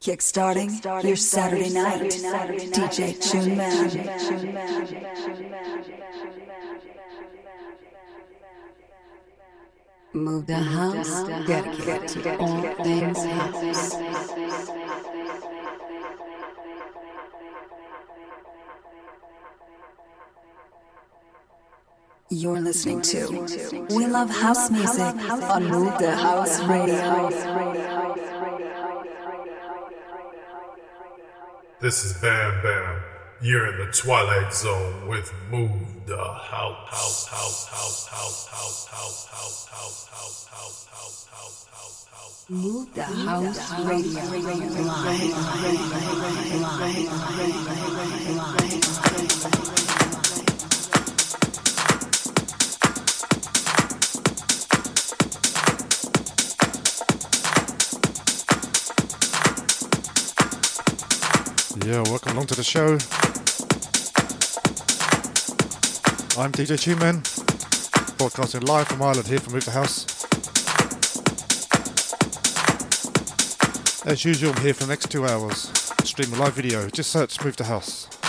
Kickstarting your Saturday night. DJ Tune Man. Move the house, dedicated to all things house. You're listening to We Love House Music on Move the House Radio. This is Bam Bam. You're in the Twilight Zone with Move the House. Move the House Radio. Live. Live. Live. Yeah, welcome along to the show. I'm DJ Tuneman, broadcasting live from Ireland here from Move the House. As usual, I'm here for the next two hours. Stream a live video. Just search Move the House.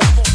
funk.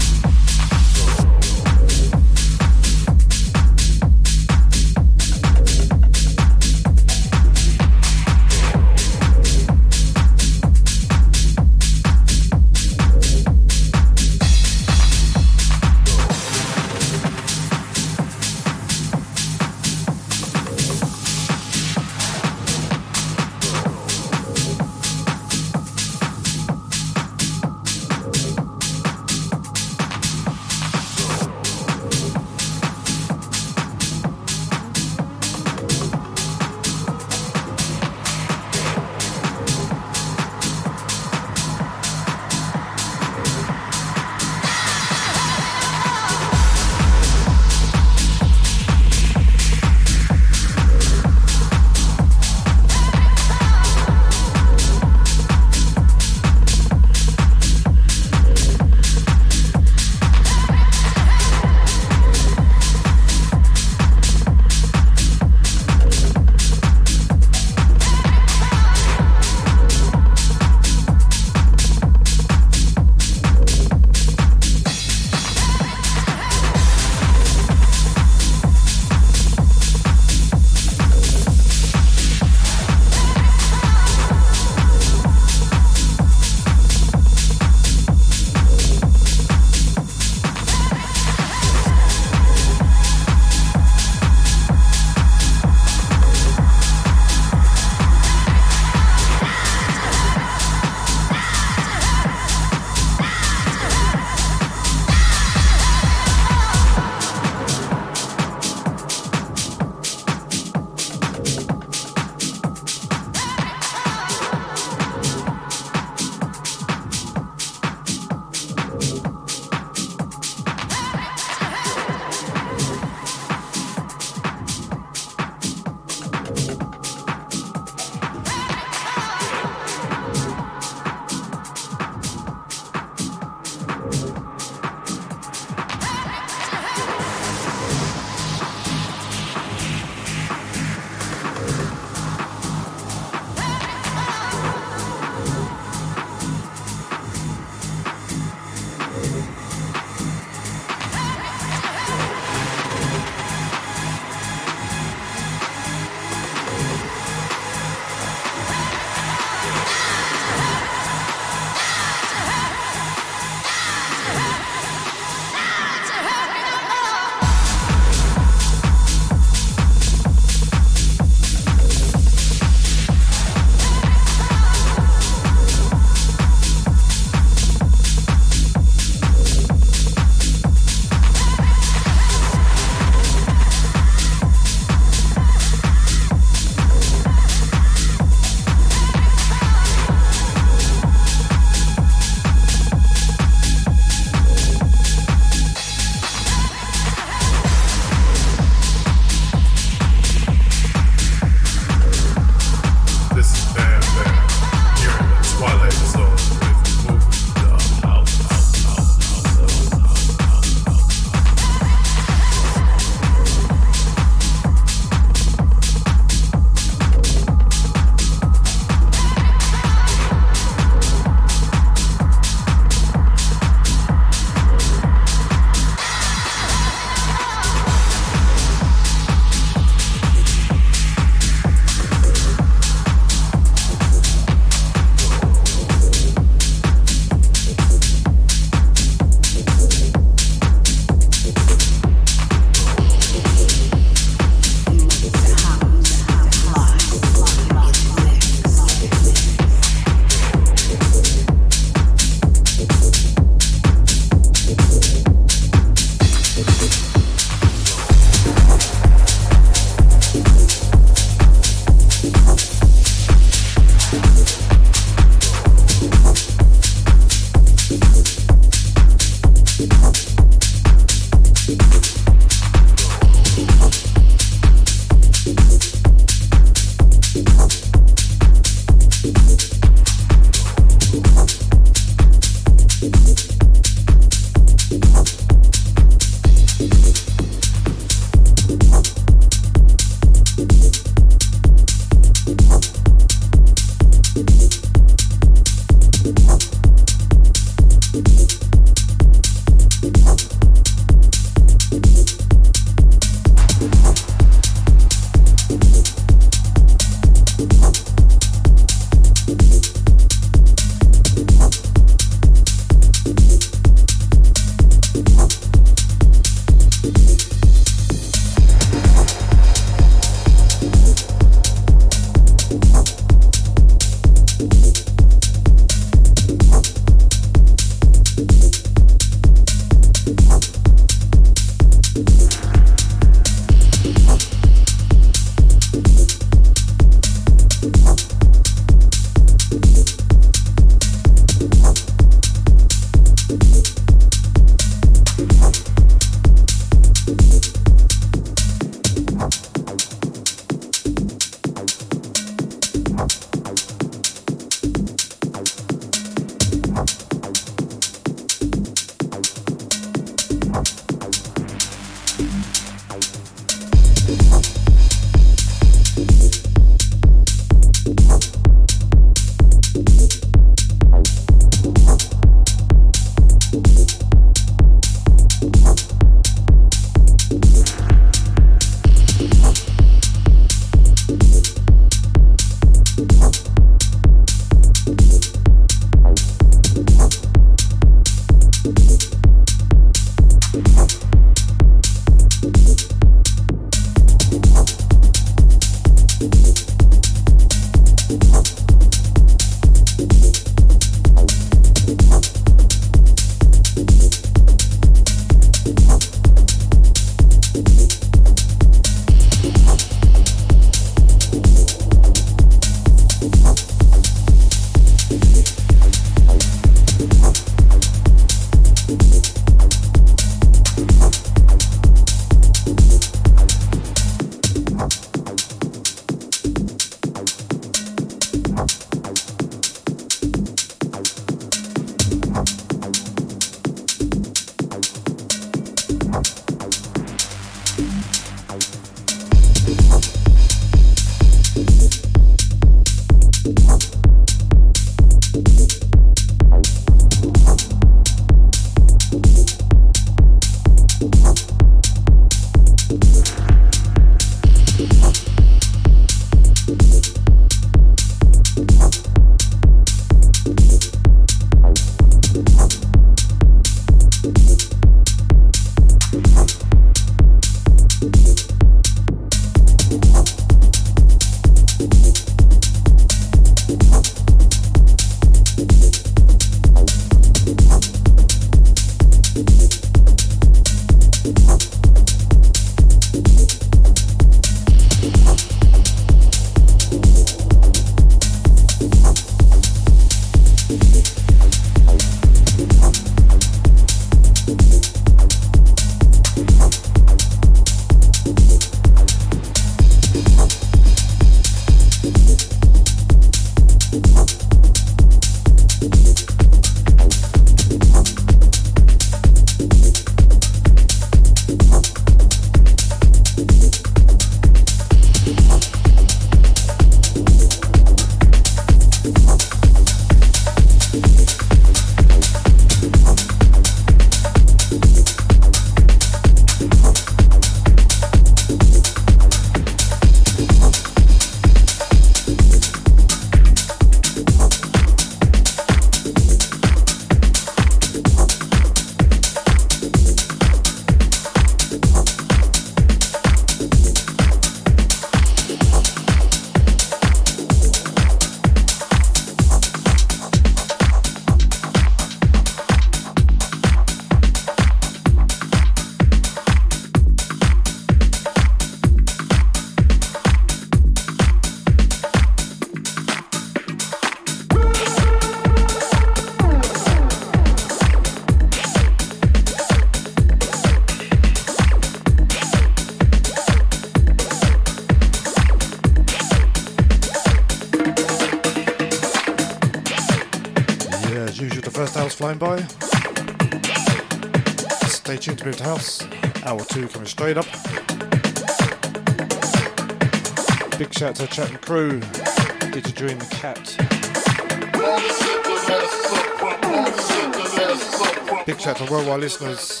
Worldwide listeners.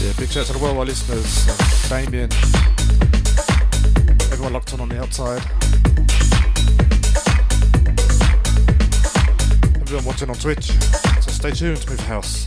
Yeah, big shout to the worldwide listeners. Damien locked on on the outside. Everyone watching on Twitch, so stay tuned Move House.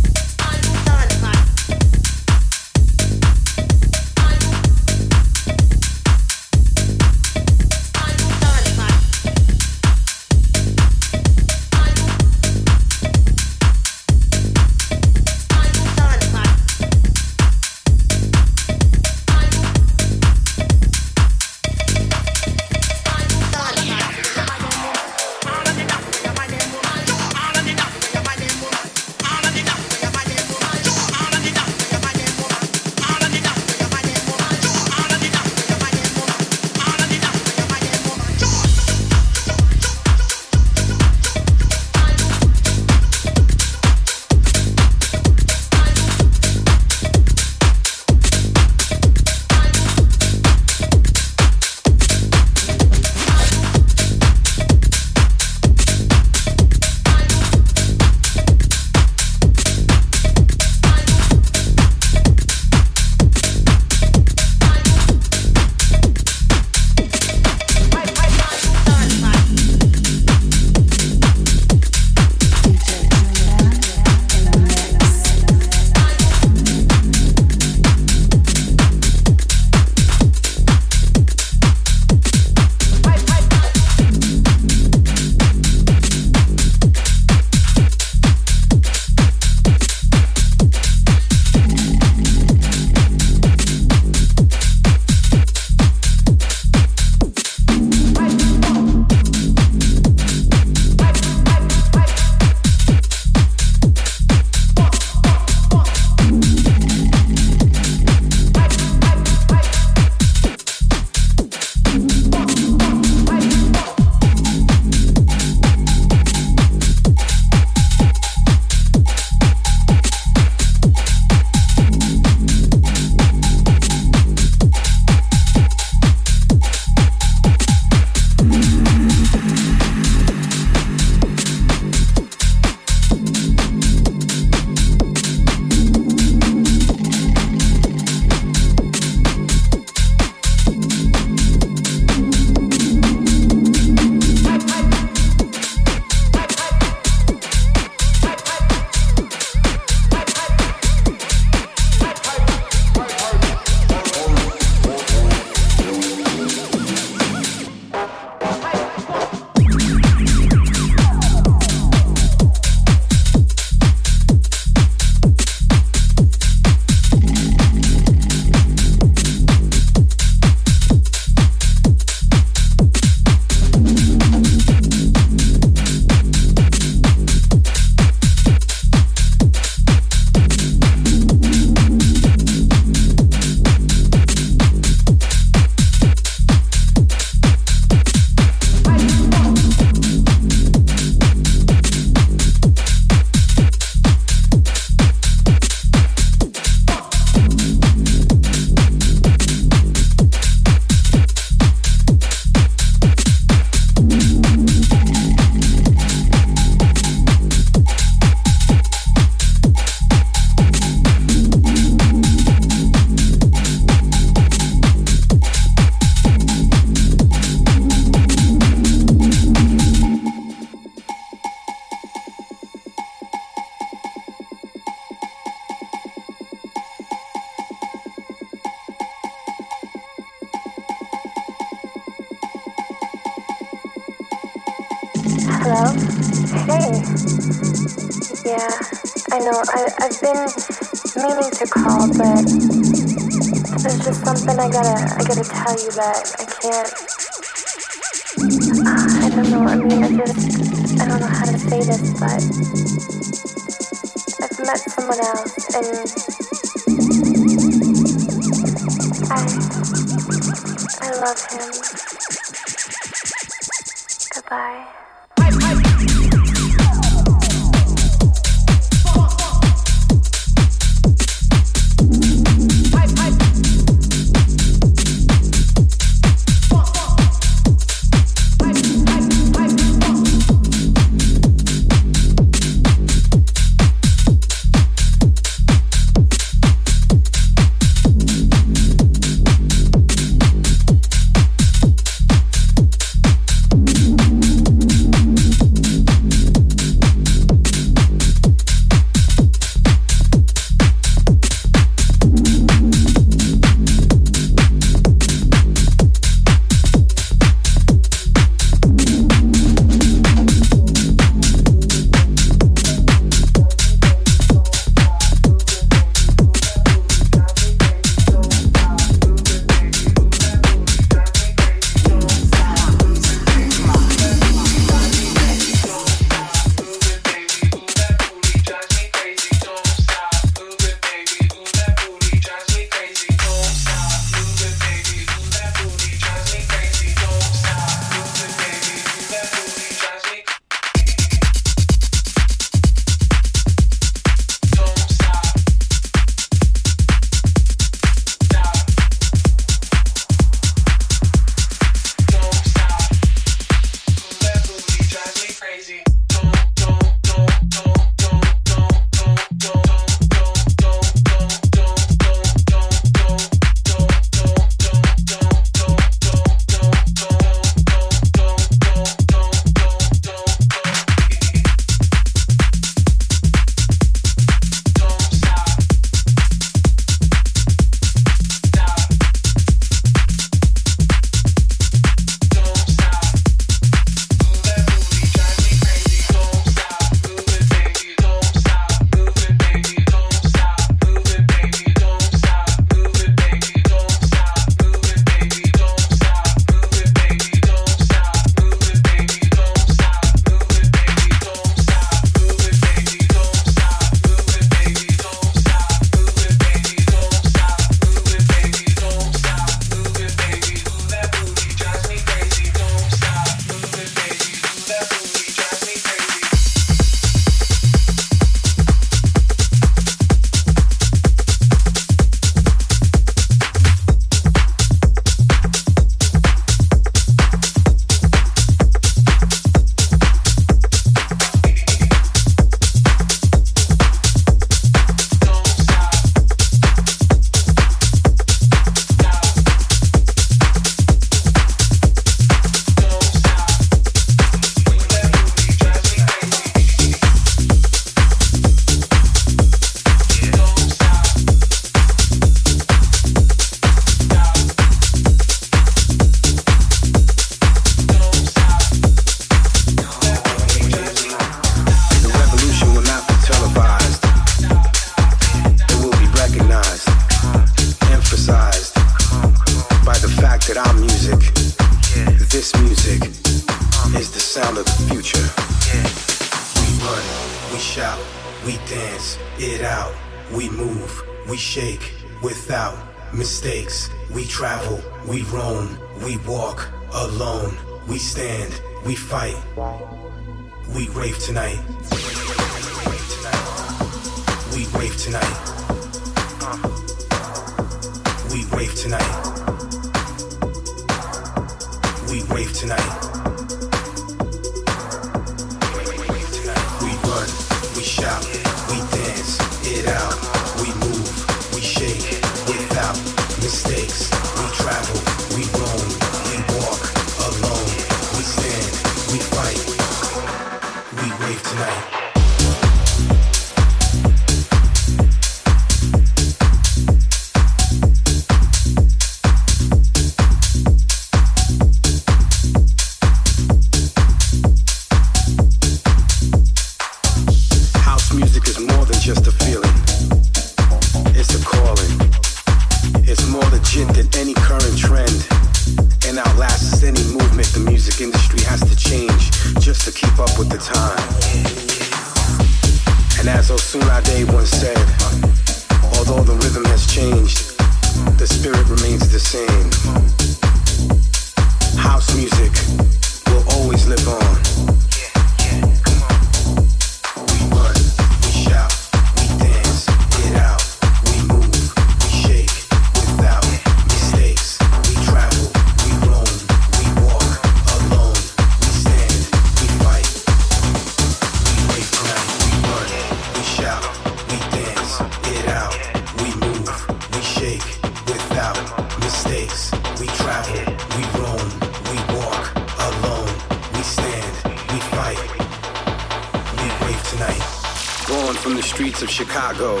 Chicago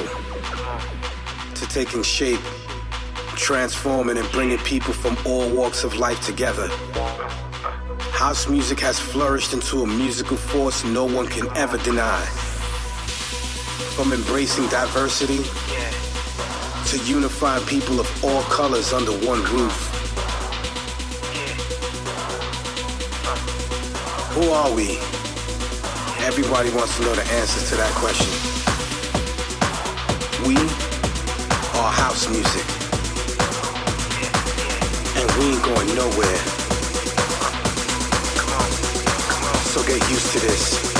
to taking shape, transforming and bringing people from all walks of life together. House music has flourished into a musical force no one can ever deny. From embracing diversity to unifying people of all colors under one roof. Who are we? Everybody wants to know the answers to that question. We are house music. And we ain't going nowhere. So get used to this.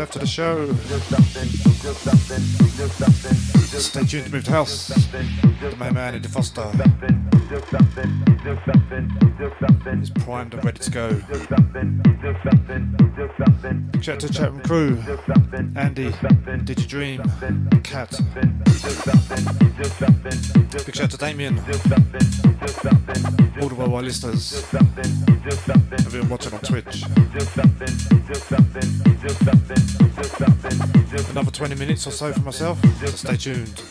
Left of the show. Stay tuned to Move the House. The main man, Eddie Foster, is primed and ready to go. Big shout to the chat room crew Andy, Digidream, Cat. Big shout to Damien, all the worldwide listeners, everyone watching on Twitch. Another 20 minutes or so for myself, so stay tuned.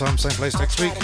Time, same place next week.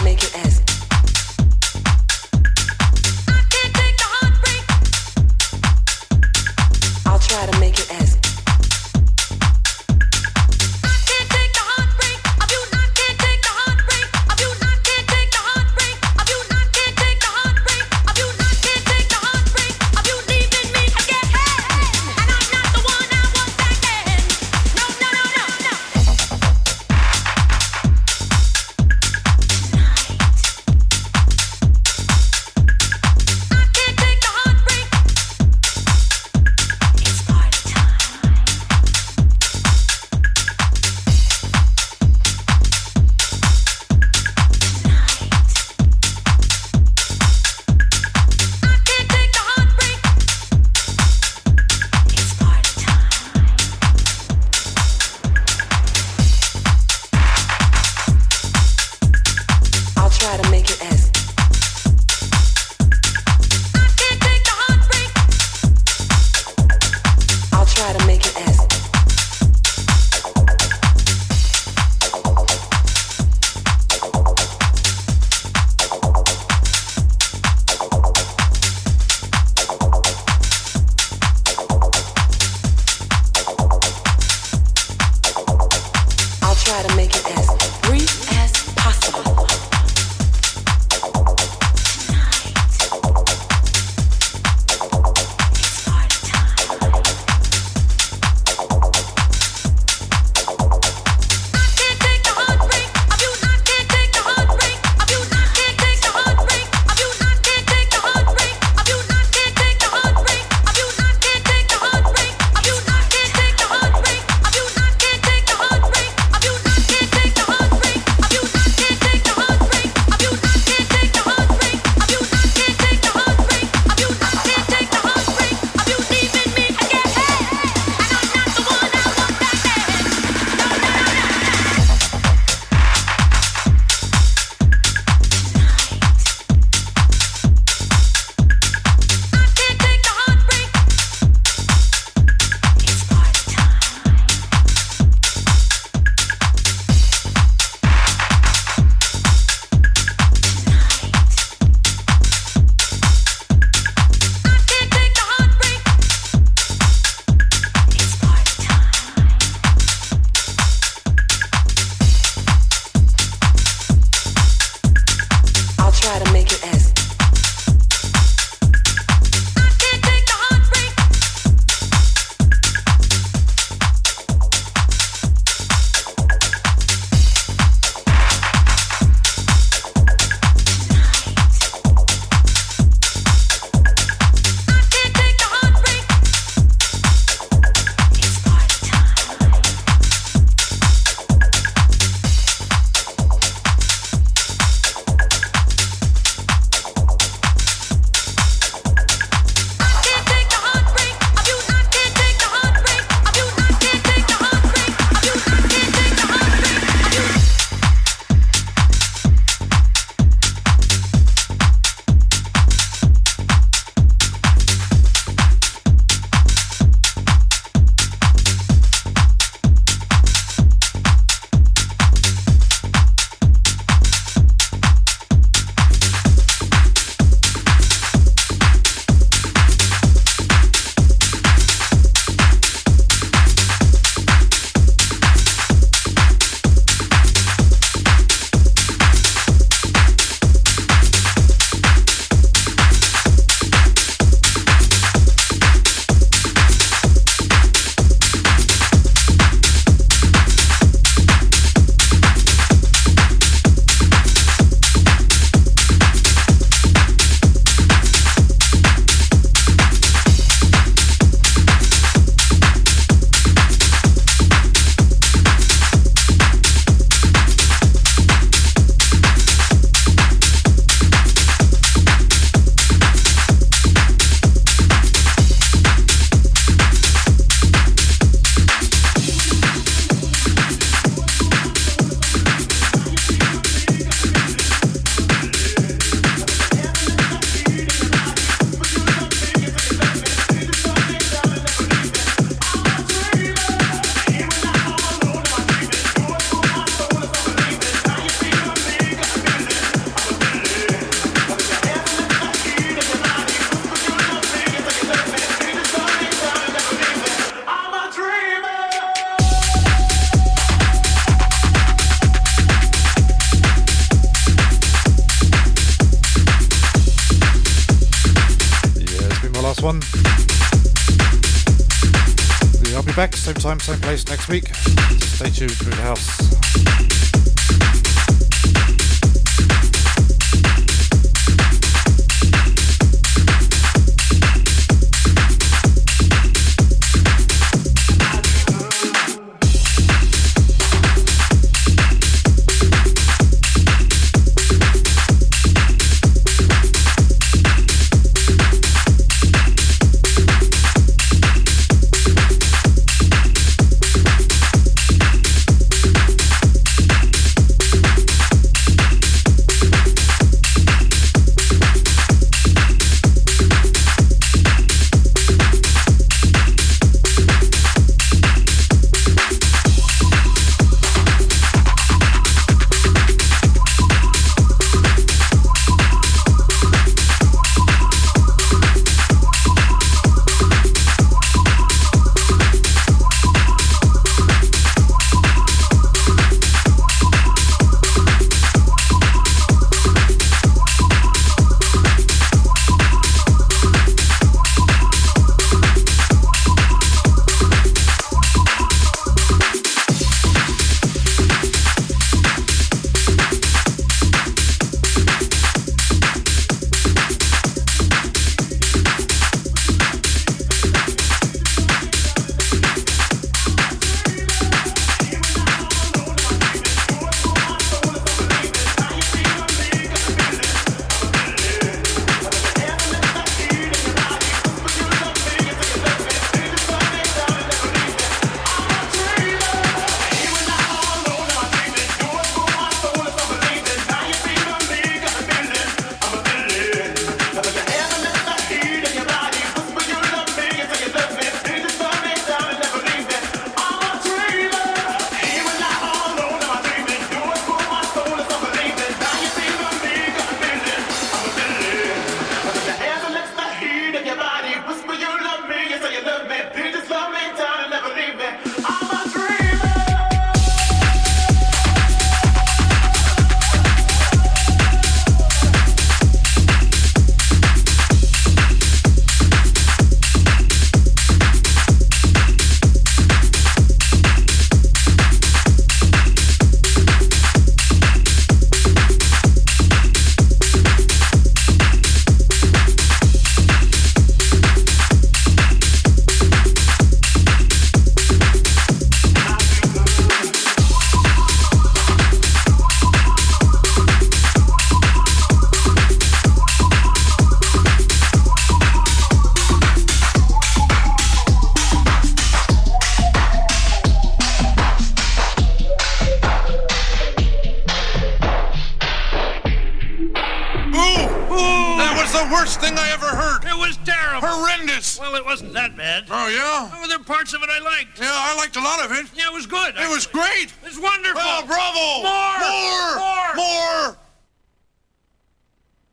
Back same time, same place next week. Stay tuned through the house.